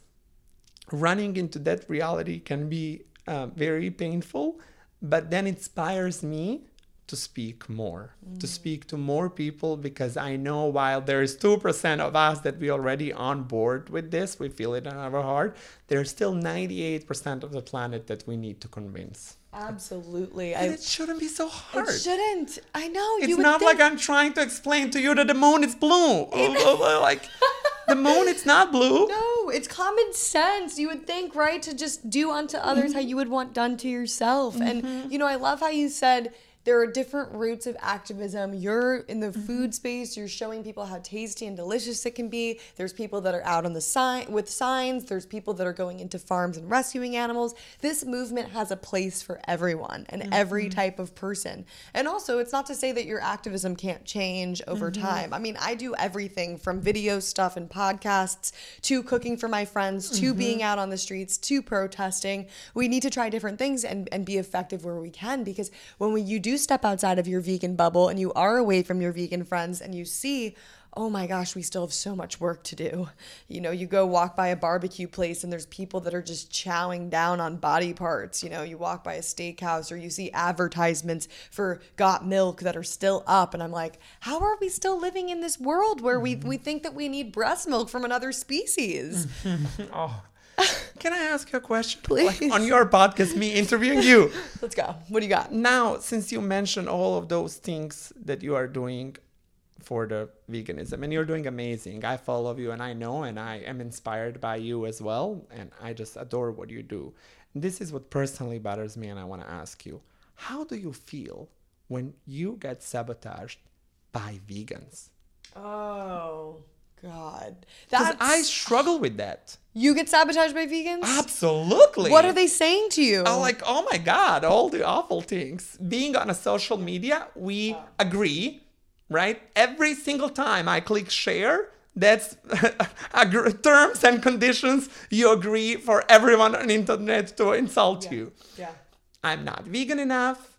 running into that reality can be uh, very painful, but then inspires me to speak more, to speak to more people because I know while there is 2% of us that we already on board with this, we feel it in our heart, there's still 98% of the planet that we need to convince. Absolutely. And I, it shouldn't be so hard. it shouldn't. I know. It's not think- like I'm trying to explain to you that the moon is blue. like the moon, it's not blue. No, it's common sense. You would think, right, to just do unto others mm-hmm. how you would want done to yourself. And, mm-hmm. you know, I love how you said there are different routes of activism. You're in the mm-hmm. food space, you're showing people how tasty and delicious it can be. There's people that are out on the sign with signs, there's people that are going into farms and rescuing animals. This movement has a place for everyone and mm-hmm. every type of person. And also, it's not to say that your activism can't change over mm-hmm. time. I mean, I do everything from video stuff and podcasts to cooking for my friends to being out on the streets to protesting. We need to try different things and, and be effective where we can because when we, you do step outside of your vegan bubble and you are away from your vegan friends and you see, oh my gosh, we still have so much work to do. You know, you go walk by a barbecue place and there's people that are just chowing down on body parts. You know, you walk by a steakhouse or you see advertisements for got milk that are still up. And I'm like, how are we still living in this world where we, mm-hmm. we think that we need breast milk from another species? Oh. Can I ask you a question? Please. Like on your podcast, me interviewing you. Let's go. What do you got? Now, since you mentioned all of those things that you are doing for the veganism, and you're doing amazing. I follow you and I know, and I am inspired by you as well. And I just adore what you do. This is what personally bothers me, and I want to ask you how do you feel when you get sabotaged by vegans? Oh, God. Because I struggle with that. you get sabotaged by vegans? Absolutely. What are they saying to you? Oh, like, oh my God, all the awful things. Being on a social media, we agree, right? Every single time I click share, that's terms and conditions you agree for everyone on the internet to insult you. yeah. I'm not vegan enough.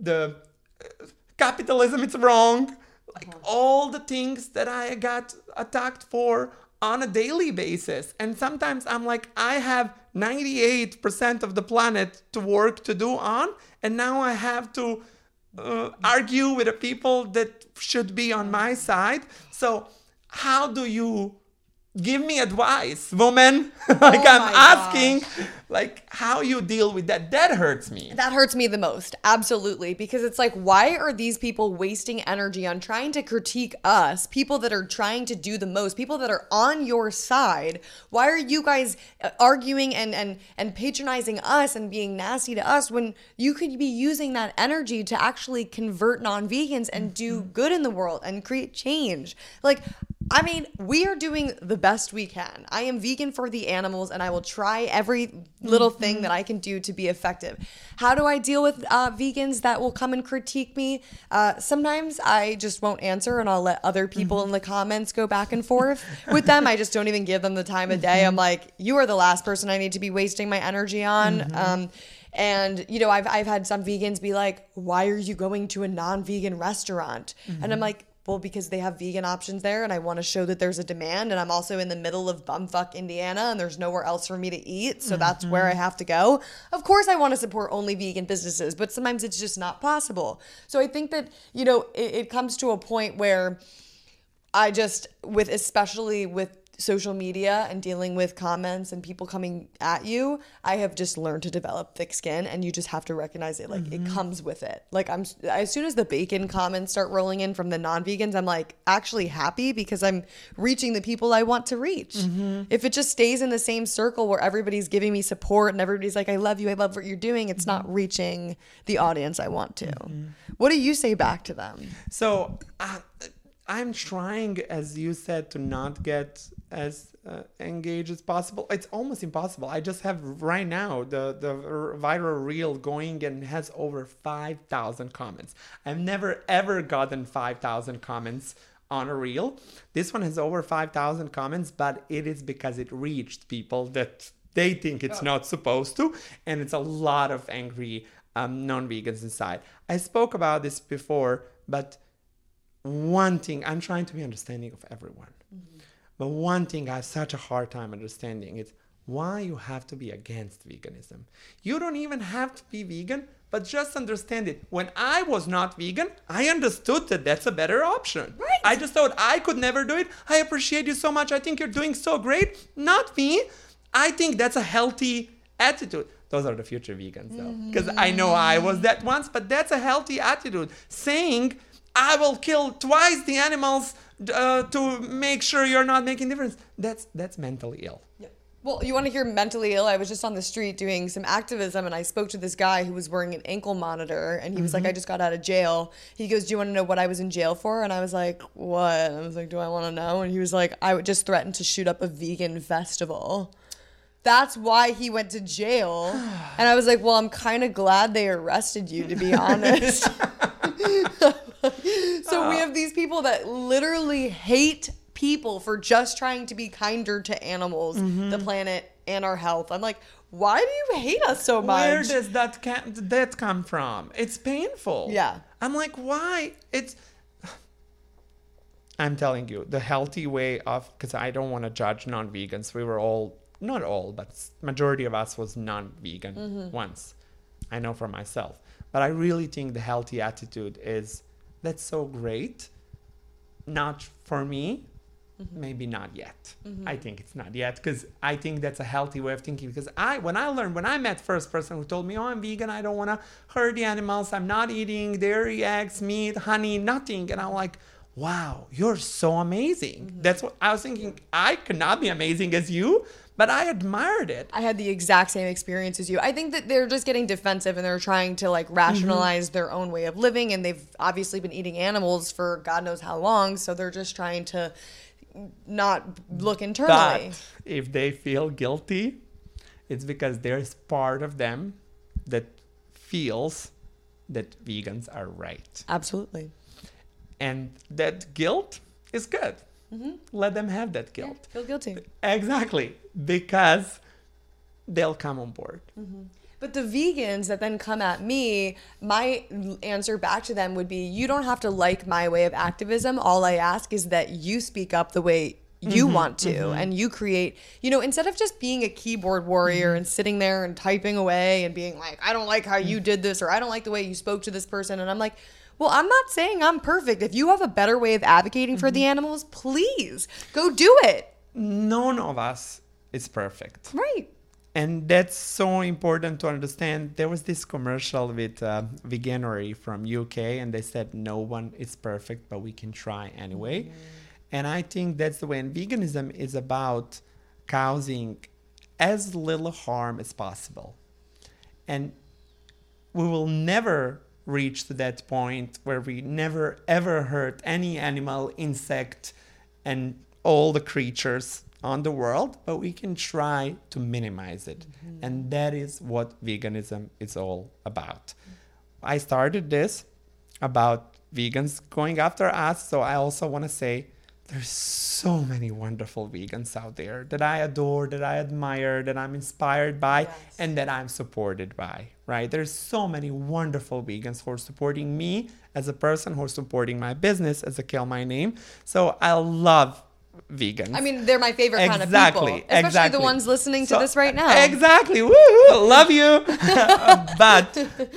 The uh, capitalism is wrong. Like all the things that I got attacked for on a daily basis. And sometimes I'm like, I have 98% of the planet to work to do on, and now I have to uh, argue with the people that should be on my side. So, how do you give me advice, woman? like I'm my asking, like how you deal with that. That hurts me. That hurts me the most. Absolutely. Because it's like, why are these people wasting energy on trying to critique us, people that are trying to do the most, people that are on your side? Why are you guys uh, arguing and, and, and patronizing us and being nasty to us when you could be using that energy to actually convert non vegans and do good in the world and create change? Like, I mean, we are doing the best we can. I am vegan for the animals and I will try every little thing that I can do to be effective. How do I deal with uh, vegans that will come and critique me? Uh, sometimes I just won't answer and I'll let other people in the comments go back and forth with them. I just don't even give them the time of day. I'm like, you are the last person I need to be wasting my energy on. Um, and you know, I've I've had some vegans be like, "Why are you going to a non-vegan restaurant?" And I'm like, well, because they have vegan options there, and I want to show that there's a demand. And I'm also in the middle of bumfuck Indiana, and there's nowhere else for me to eat, so that's where I mm-hmm. have to go. Of course, I want to support only vegan businesses, but sometimes it's just not possible. So I think that you know, it, it comes to a point where I just with especially with social media and dealing with comments and people coming at you, I have just learned to develop thick skin and you just have to recognize it like it mm-hmm. comes with it. Like I'm as soon as the bacon comments start rolling in from the non-vegans, I'm like actually happy because I'm reaching the people I want to reach. Mm-hmm. If it just stays in the same circle where everybody's giving me support and everybody's like I love you, I love what you're doing, it's not mm-hmm. reaching the audience I want to. What do you say back to them? So uh, I'm trying, as you said, to not get as uh, engaged as possible. It's almost impossible. I just have right now the the viral reel going and has over five thousand comments. I've never ever gotten five thousand comments on a reel. This one has over five thousand comments, but it is because it reached people that they think it's not supposed to, and it's a lot of angry um, non-vegans inside. I spoke about this before, but one thing I'm trying to be understanding of everyone. Mm-hmm. But one thing I have such a hard time understanding is why you have to be against veganism. You don't even have to be vegan, but just understand it. When I was not vegan, I understood that that's a better option. Right. I just thought I could never do it. I appreciate you so much. I think you're doing so great. Not me. I think that's a healthy attitude. Those are the future vegans, though. Because I know I was that once, but that's a healthy attitude. Saying, I will kill twice the animals uh, to make sure you're not making difference. That's that's mentally ill. Well, you want to hear mentally ill? I was just on the street doing some activism and I spoke to this guy who was wearing an ankle monitor and he was like, I just got out of jail. He goes, Do you want to know what I was in jail for? And I was like, What? I was like, Do I want to know? And he was like, I would just threatened to shoot up a vegan festival. That's why he went to jail. And I was like, Well, I'm kind of glad they arrested you, to be honest. so we uh. have these people that literally hate people for just trying to be kinder to animals, mm-hmm. the planet, and our health. I'm like, why do you hate us so much? Where does that ca- that come from? It's painful. Yeah. I'm like, why? It's. I'm telling you, the healthy way of because I don't want to judge non-vegans. We were all not all, but majority of us was non-vegan Mm-hmm. once. I know for myself, but I really think the healthy attitude is that's so great. Not for me, Mm-hmm. maybe not yet. I think it's not yet because I think that's a healthy way of thinking. Because I, when I learned, when I met first person who told me, "Oh, I'm vegan. I don't want to hurt the animals. I'm not eating dairy, eggs, meat, honey, nothing," and I'm like, "Wow, you're so amazing." That's what I was thinking. I could not be amazing as you, but I admired it. I had the exact same experience as you. I think that they're just getting defensive and they're trying to like rationalize their own way of living. And they've obviously been eating animals for God knows how long. So they're just trying to not look internally. But if they feel guilty, it's because there's part of them that feels that vegans are right. Absolutely. And that guilt is good. Mm-hmm. Let them have that guilt. Feel guilty. Exactly. Because they'll come on board. Mm-hmm. But the vegans that then come at me, my answer back to them would be you don't have to like my way of activism. All I ask is that you speak up the way you mm-hmm, want to and you create, you know, instead of just being a keyboard warrior and sitting there and typing away and being like, I don't like how you mm. did this or I don't like the way you spoke to this person. And I'm like, well, I'm not saying I'm perfect. If you have a better way of advocating for the animals, please go do it. None of us is perfect. Right. and that's so important to understand there was this commercial with uh, veganuary from uk and they said no one is perfect but we can try anyway and i think that's the way and veganism is about causing as little harm as possible and we will never reach to that point where we never ever hurt any animal insect and all the creatures on the world but we can try to minimize it. Mm-hmm. And that is what veganism is all about. I started this about vegans going after us so i also want to say there's so many wonderful vegans out there that I adore, that I admire, that I'm inspired by, Yes. and that I'm supported by, right? There's so many wonderful vegans who are supporting me as a person, who are supporting my business as a Kale My Name. So I love vegans. I mean, they're my favorite kind of Exactly, people. Especially exactly. the ones listening to So- this right now. Exactly. Woohoo! Love you. but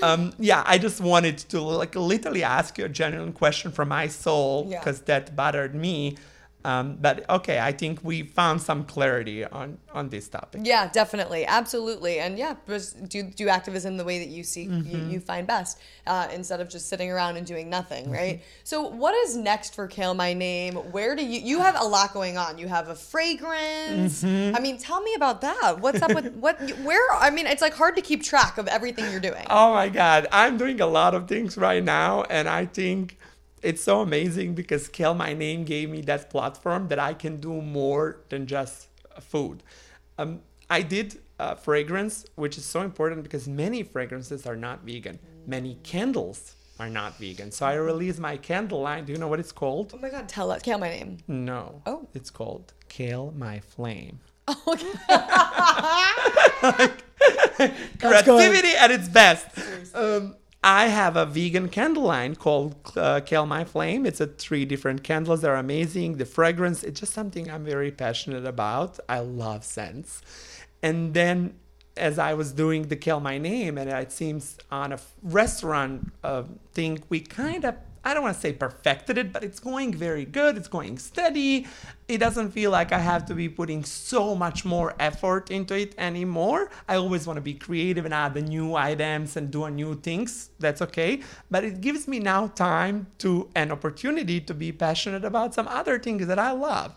um, yeah, I just wanted to like literally ask you a genuine question from my soul Yeah. because that bothered me. Um, but okay, I think we found some clarity on on this topic. Yeah, definitely, absolutely, and yeah, do do activism the way that you see Mm-hmm. you, you find best, uh, instead of just sitting around and doing nothing, Mm-hmm. right? So, what is next for Kale My Name? Where do you you have a lot going on? You have a fragrance. Mm-hmm. I mean, tell me about that. What's up with what? Where? I mean, it's like hard to keep track of everything you're doing. Oh my God, I'm doing a lot of things right now, and I think it's so amazing because Kale My Name gave me that platform that I can do more than just food. Um, I did uh, fragrance, which is so important because many fragrances are not vegan. Many candles are not vegan. So I released my candle line. Do you know what it's called? Oh my God, tell us, Kale My Name. No. Oh. It's called Kale My Flame. Okay. creativity at its best. Um, I have a vegan candle line called uh, Kale My Flame. It's a three different candles. They're amazing. The fragrance, it's just something I'm very passionate about. I love scents. And then as I was doing the Kale My Name, and it seems on a restaurant uh, thing, we kind of I don't want to say perfected it, but it's going very good. It's going steady. It doesn't feel like I have to be putting so much more effort into it anymore. I always want to be creative and add the new items and do new things. That's okay. But it gives me now time to an opportunity to be passionate about some other things that I love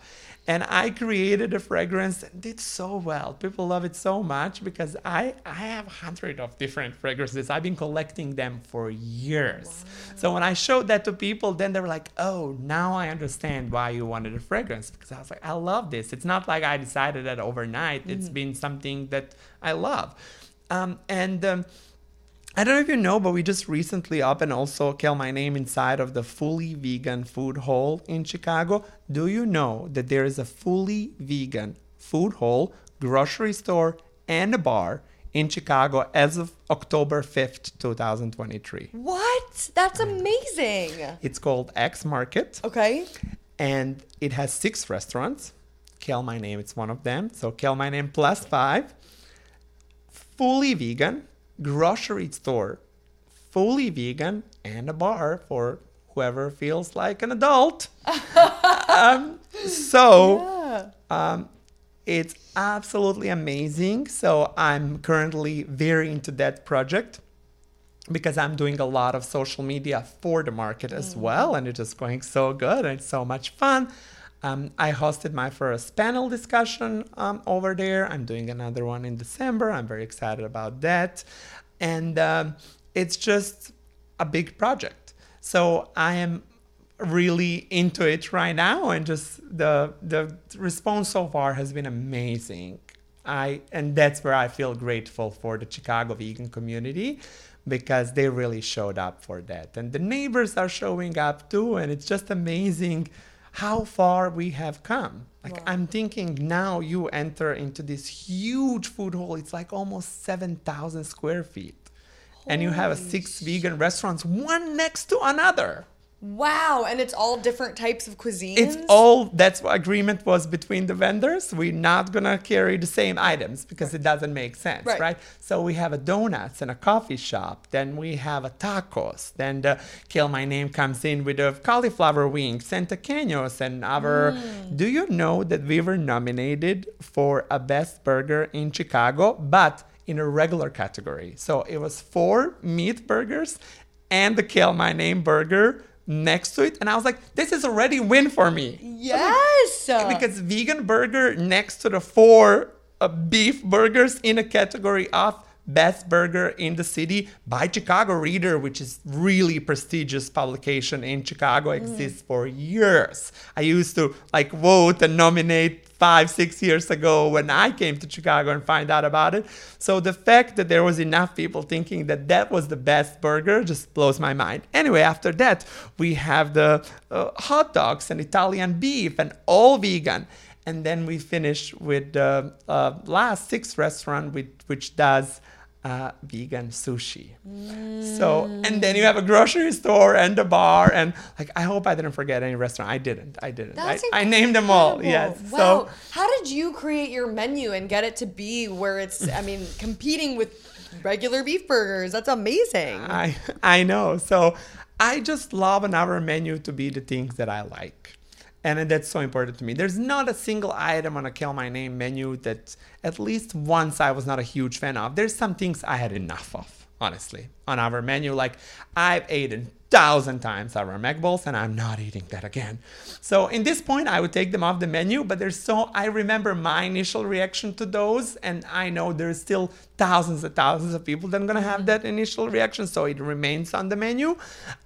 and I created a fragrance that did so well. People love it so much because I I have hundred of different fragrances. I've been collecting them for years. Wow. So when I showed that to people, then they were like, "Oh, now I understand why you wanted a fragrance." Because I was like, "I love this." It's not like I decided that overnight. Mm. It's been something that I love, um, and. Um, I don't know if you know, but we just recently up and also Kale My Name inside of the fully vegan food hall in Chicago. Do you know that there is a fully vegan food hall, grocery store, and a bar in Chicago as of October 5th, 2023? What? That's amazing. It's called X Market. Okay. And it has six restaurants. Kale My Name, it's one of them. So Kale My Name plus five. Fully vegan grocery store, fully vegan, and a bar for whoever feels like an adult. um, so yeah. um, it's absolutely amazing. So I'm currently very into that project because I'm doing a lot of social media for the market as mm. well, and it's going so good and so much fun. Um, I hosted my first panel discussion um, over there. I'm doing another one in December. I'm very excited about that. And um, it's just a big project. So I am really into it right now and just the the response so far has been amazing. I and that's where I feel grateful for the Chicago vegan community because they really showed up for that. And the neighbors are showing up too and it's just amazing how far we have come. Like wow. I'm thinking now you enter into this huge food hall. It's like almost 7,000 square feet. Holy and you have six vegan restaurants, one next to another. Wow, and it's all different types of cuisines. It's all that's what agreement was between the vendors. We're not gonna carry the same items because right. it doesn't make sense, right. right. So we have a donuts and a coffee shop. Then we have a tacos. Then the Kale My Name comes in with a cauliflower wings and tequeños and our. Mm. Do you know that we were nominated for a best burger in Chicago, but in a regular category? So it was four meat burgers and the Kale My Name burger next to it and i was like this is already win for me. Yes. because vegan burger next to the four uh, beef burgers in a category of best burger in the city by chicago reader which is really prestigious publication in chicago mm. exists mm. for years i used to like vote and nominate five, six years ago when I came to Chicago and find out about it. So the fact that there was enough people thinking that that was the best burger just blows my mind. Anyway, after that, we have the uh, hot dogs and Italian beef and all vegan. And then we finish with the uh, last six restaurant with, which does uh, vegan sushi. Mm. So, and then you have a grocery store and a bar, and like I hope I didn't forget any restaurant. I didn't. I didn't. I, I, named them all. Yes. Wow. So, how did you create your menu and get it to be where it's? I mean, competing with regular beef burgers. That's amazing. I I know. So, I just love an our menu to be the things that I like and that's so important to me. There's not a single item on a Kale My Name menu that at least once I was not a huge fan of. There's some things I had enough of, honestly, on our menu. Like I've eaten thousand times our meatballs and I'm not eating that again. So in this point, I would take them off the menu, but there's so, I remember my initial reaction to those and I know there's still thousands and thousands of people that are gonna have mm-hmm. that initial reaction. So it remains on the menu.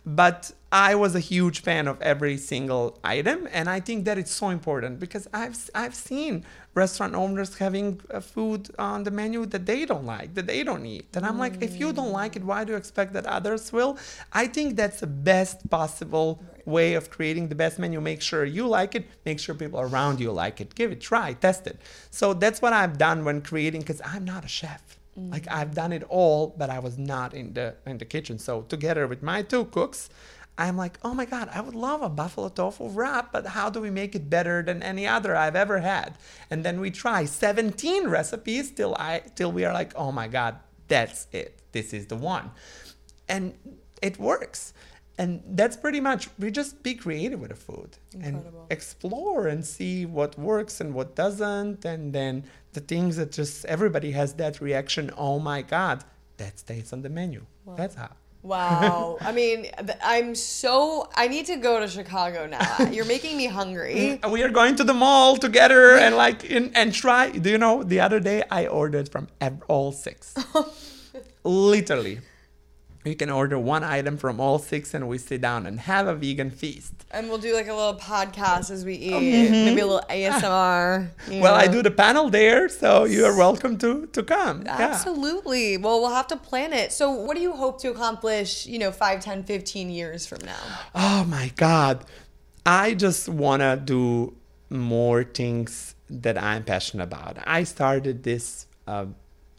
But I was a huge fan of every single item, and I think that it's so important because I've I've seen restaurant owners having uh, food on the menu that they don't like, that they don't eat, and I'm like, if you don't like it, why do you expect that others will? I think that's the best possible way of creating the best menu. Make sure you like it, make sure people around you like it, give it, try, test it. So that's what I've done when creating, because I'm not a chef. Like I've done it all, but I was not in the in the kitchen. So together with my two cooks, I'm like, oh my god, I would love a buffalo tofu wrap, but how do we make it better than any other I've ever had? And then we try 17 recipes till I till we are like, oh my god, that's it. This is the one, and it works. And that's pretty much we just be creative with the food Incredible. and explore and see what works and what doesn't, and then the things that just everybody has that reaction. Oh my god, that stays on the menu. That's how. Wow. I mean, I'm so. I need to go to Chicago now. You're making me hungry. We are going to the mall together and like in, and try. Do you know? The other day I ordered from all six. Literally, you can order one item from all six, and we sit down and have a vegan feast. And we'll do like a little podcast as we eat. Maybe a little ASMR. you Well, I do the panel there, so you are welcome to to come. Yeah. Absolutely. Well, we'll have to plan it. So, what do you hope to accomplish, you know, 5, 10, 15 years from now? Oh my God. I just want to do more things that I'm passionate about. I started this uh,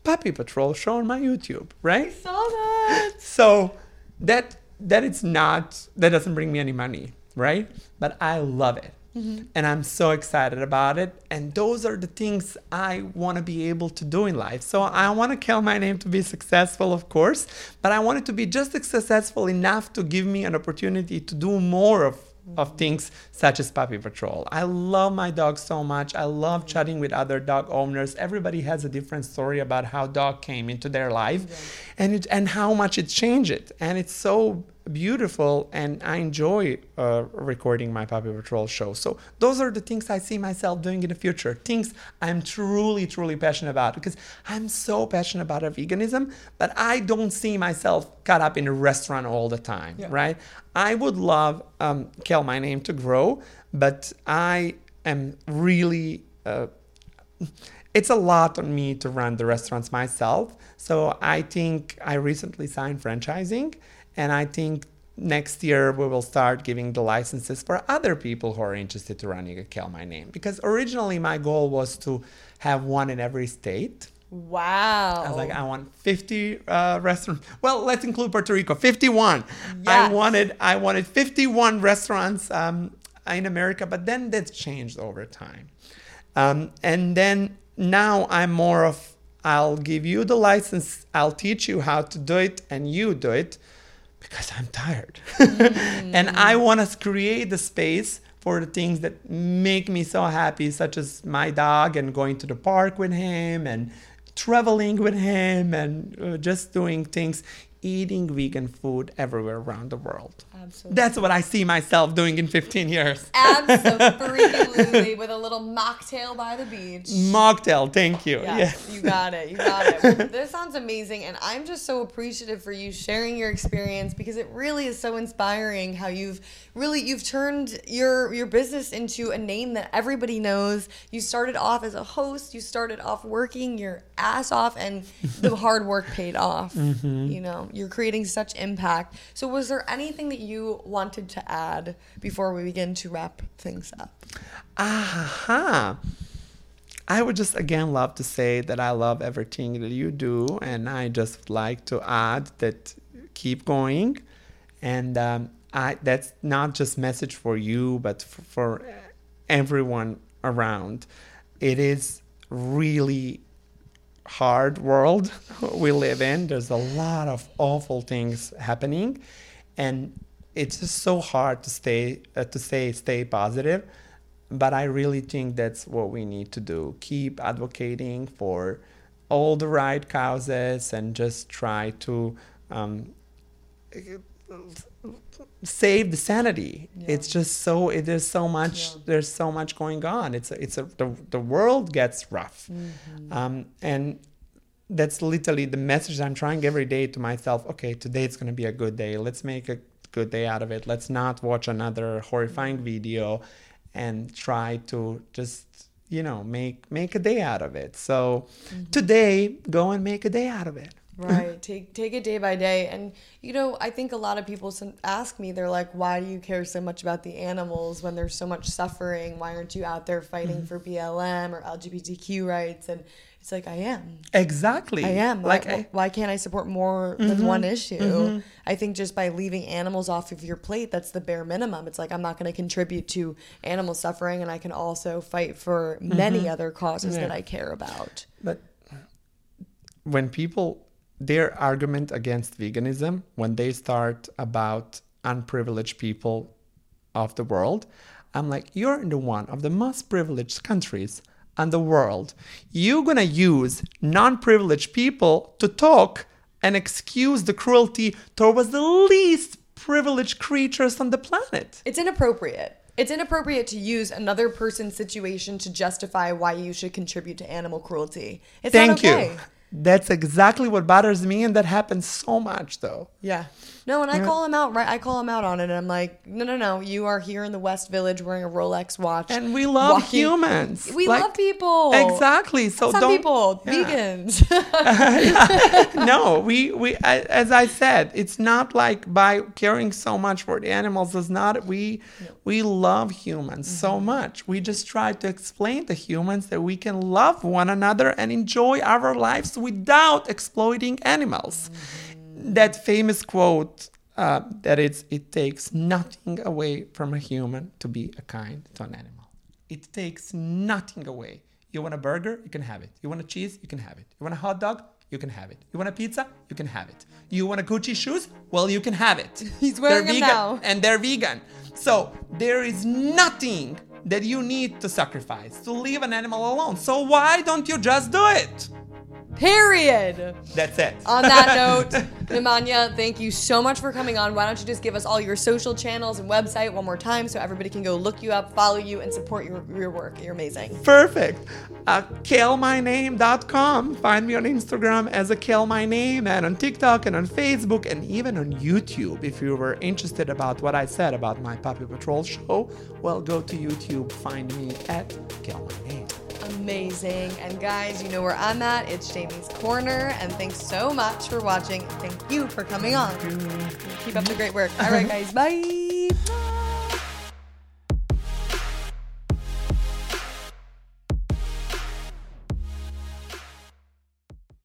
Puppy Patrol show on my YouTube, right? I Saw that. So that that it's not that doesn't bring me any money, right? But I love it. Mm-hmm. And I'm so excited about it. And those are the things I want to be able to do in life. So I want to kale my name to be successful, of course, but I want it to be just successful enough to give me an opportunity to do more of of things such as Puppy Patrol. I love my dog so much. I love chatting with other dog owners. Everybody has a different story about how dog came into their life and it and how much it changed it. And it's so beautiful and I enjoy uh, recording my Puppy Patrol show. So those are the things I see myself doing in the future. Things I'm truly, truly passionate about because I'm so passionate about veganism, but I don't see myself caught up in a restaurant all the time, right? I would love um, Kale My Name to grow, but I am really uh, it's a lot on me to run the restaurants myself. So I think I recently signed franchising, and I think next year we will start giving the licenses for other people who are interested to running a Kale My Name. Because originally my goal was to have one in every state. Wow. I was like, I want 50 uh, restaurants. Well, let's include Puerto Rico. 51. I wanted I wanted 51 restaurants um, in America, but then that's changed over time. Um, and then now I'm more of I'll give you the license, I'll teach you how to do it, and you do it because I'm tired. and I want to create the space for the things that make me so happy, such as my dog and going to the park with him and traveling with him and uh, just doing things, eating vegan food everywhere around the world. Absolutely. That's what I see myself doing in 15 years. Absolutely. With a little mocktail by the beach. Mocktail, thank you. Yes, Yes. you got it. You got it. Well, this sounds amazing, and I'm just so appreciative for you sharing your experience because it really is so inspiring how you've really you've turned your your business into a name that everybody knows. You started off as a host. You started off working your ass off, and the hard work paid off. Mm-hmm. You know, you're creating such impact. So, was there anything that you wanted to add before we begin to wrap things up? Aha. I would just again love to say that I love everything that you do, and I just like to add that keep going, and um, I that's not just message for you, but f- for everyone around. It is really hard world we live in. There's a lot of awful things happening, and it's just so hard to stay uh, to say stay positive. But I really think that's what we need to do. Keep advocating for all the right causes and just try to um, save the sanity. It's just so it, there's so much there's so much going on. It's a, it's a the, the world gets rough, mm-hmm. um, and that's literally the message I'm trying every day to myself. Okay, today it's gonna be a good day. Let's make a good day out of it. Let's not watch another horrifying mm-hmm. video and try to just you know make make a day out of it. So mm-hmm. today, go and make a day out of it. Right take take it day by day and you know i think a lot of people ask me they're like why do you care so much about the animals when there's so much suffering why aren't you out there fighting Mm-hmm. for blm or lgbtq rights and it's like i am Exactly. I am. Like, why, why can't I support more than mm-hmm. one issue? Mm-hmm. I think just by leaving animals off of your plate, that's the bare minimum. It's like I'm not going to contribute to animal suffering, and I can also fight for many mm-hmm. other causes that I care about. But when people, their argument against veganism, when they start about unprivileged people of the world, I'm like, you're in the one of the most privileged countries in the world. You're gonna use non-privileged people to talk and excuse the cruelty towards the least privileged creatures on the planet. It's inappropriate. It's inappropriate to use another person's situation to justify why you should contribute to animal cruelty. It's Thank not okay. you. That's exactly what bothers me, and that happens so much, though. Yeah. No, and I call him out. Right, I call him out on it. And I'm like, no, no, no. You are here in the West Village wearing a Rolex watch, And we love walking- humans. We Like- love people. Exactly. So Some don't people, Yeah. vegans. no, we we I- as I said, it's not like by caring so much for the animals is not we we love humans so Mm-hmm. much. We just try to explain to humans that we can love one another and enjoy our lives without exploiting animals. That famous quote uh, that it's it takes nothing away from a human to be a kind to an animal. It takes nothing away. You want a burger, you can have it. You want a cheese, you can have it. You want a hot dog, you can have it. You want a pizza, you can have it. You want a Gucci shoes, well, you can have it. He's wearing They're them vegan, now. and they're vegan. So there is nothing that you need to sacrifice to leave an animal alone. So why don't you just do it? Period. That's it. On that note, Nemanja, thank you so much for coming on. Why don't you just give us all your social channels and website one more time so everybody can go look you up, follow you, and support your, your work. You're amazing. Perfect. Uh, KaleMyName.com. Find me on Instagram as a Kale My Name and on TikTok and on Facebook and even on YouTube. If you were interested about what I said about my Puppy Patrol show, well, go to YouTube. Find me at Kale My Name. Amazing. And guys, you know where I'm at. It's Jamie's Corner. And thanks so much for watching. Thank you for coming on. Keep up the great work. All right, guys. Bye.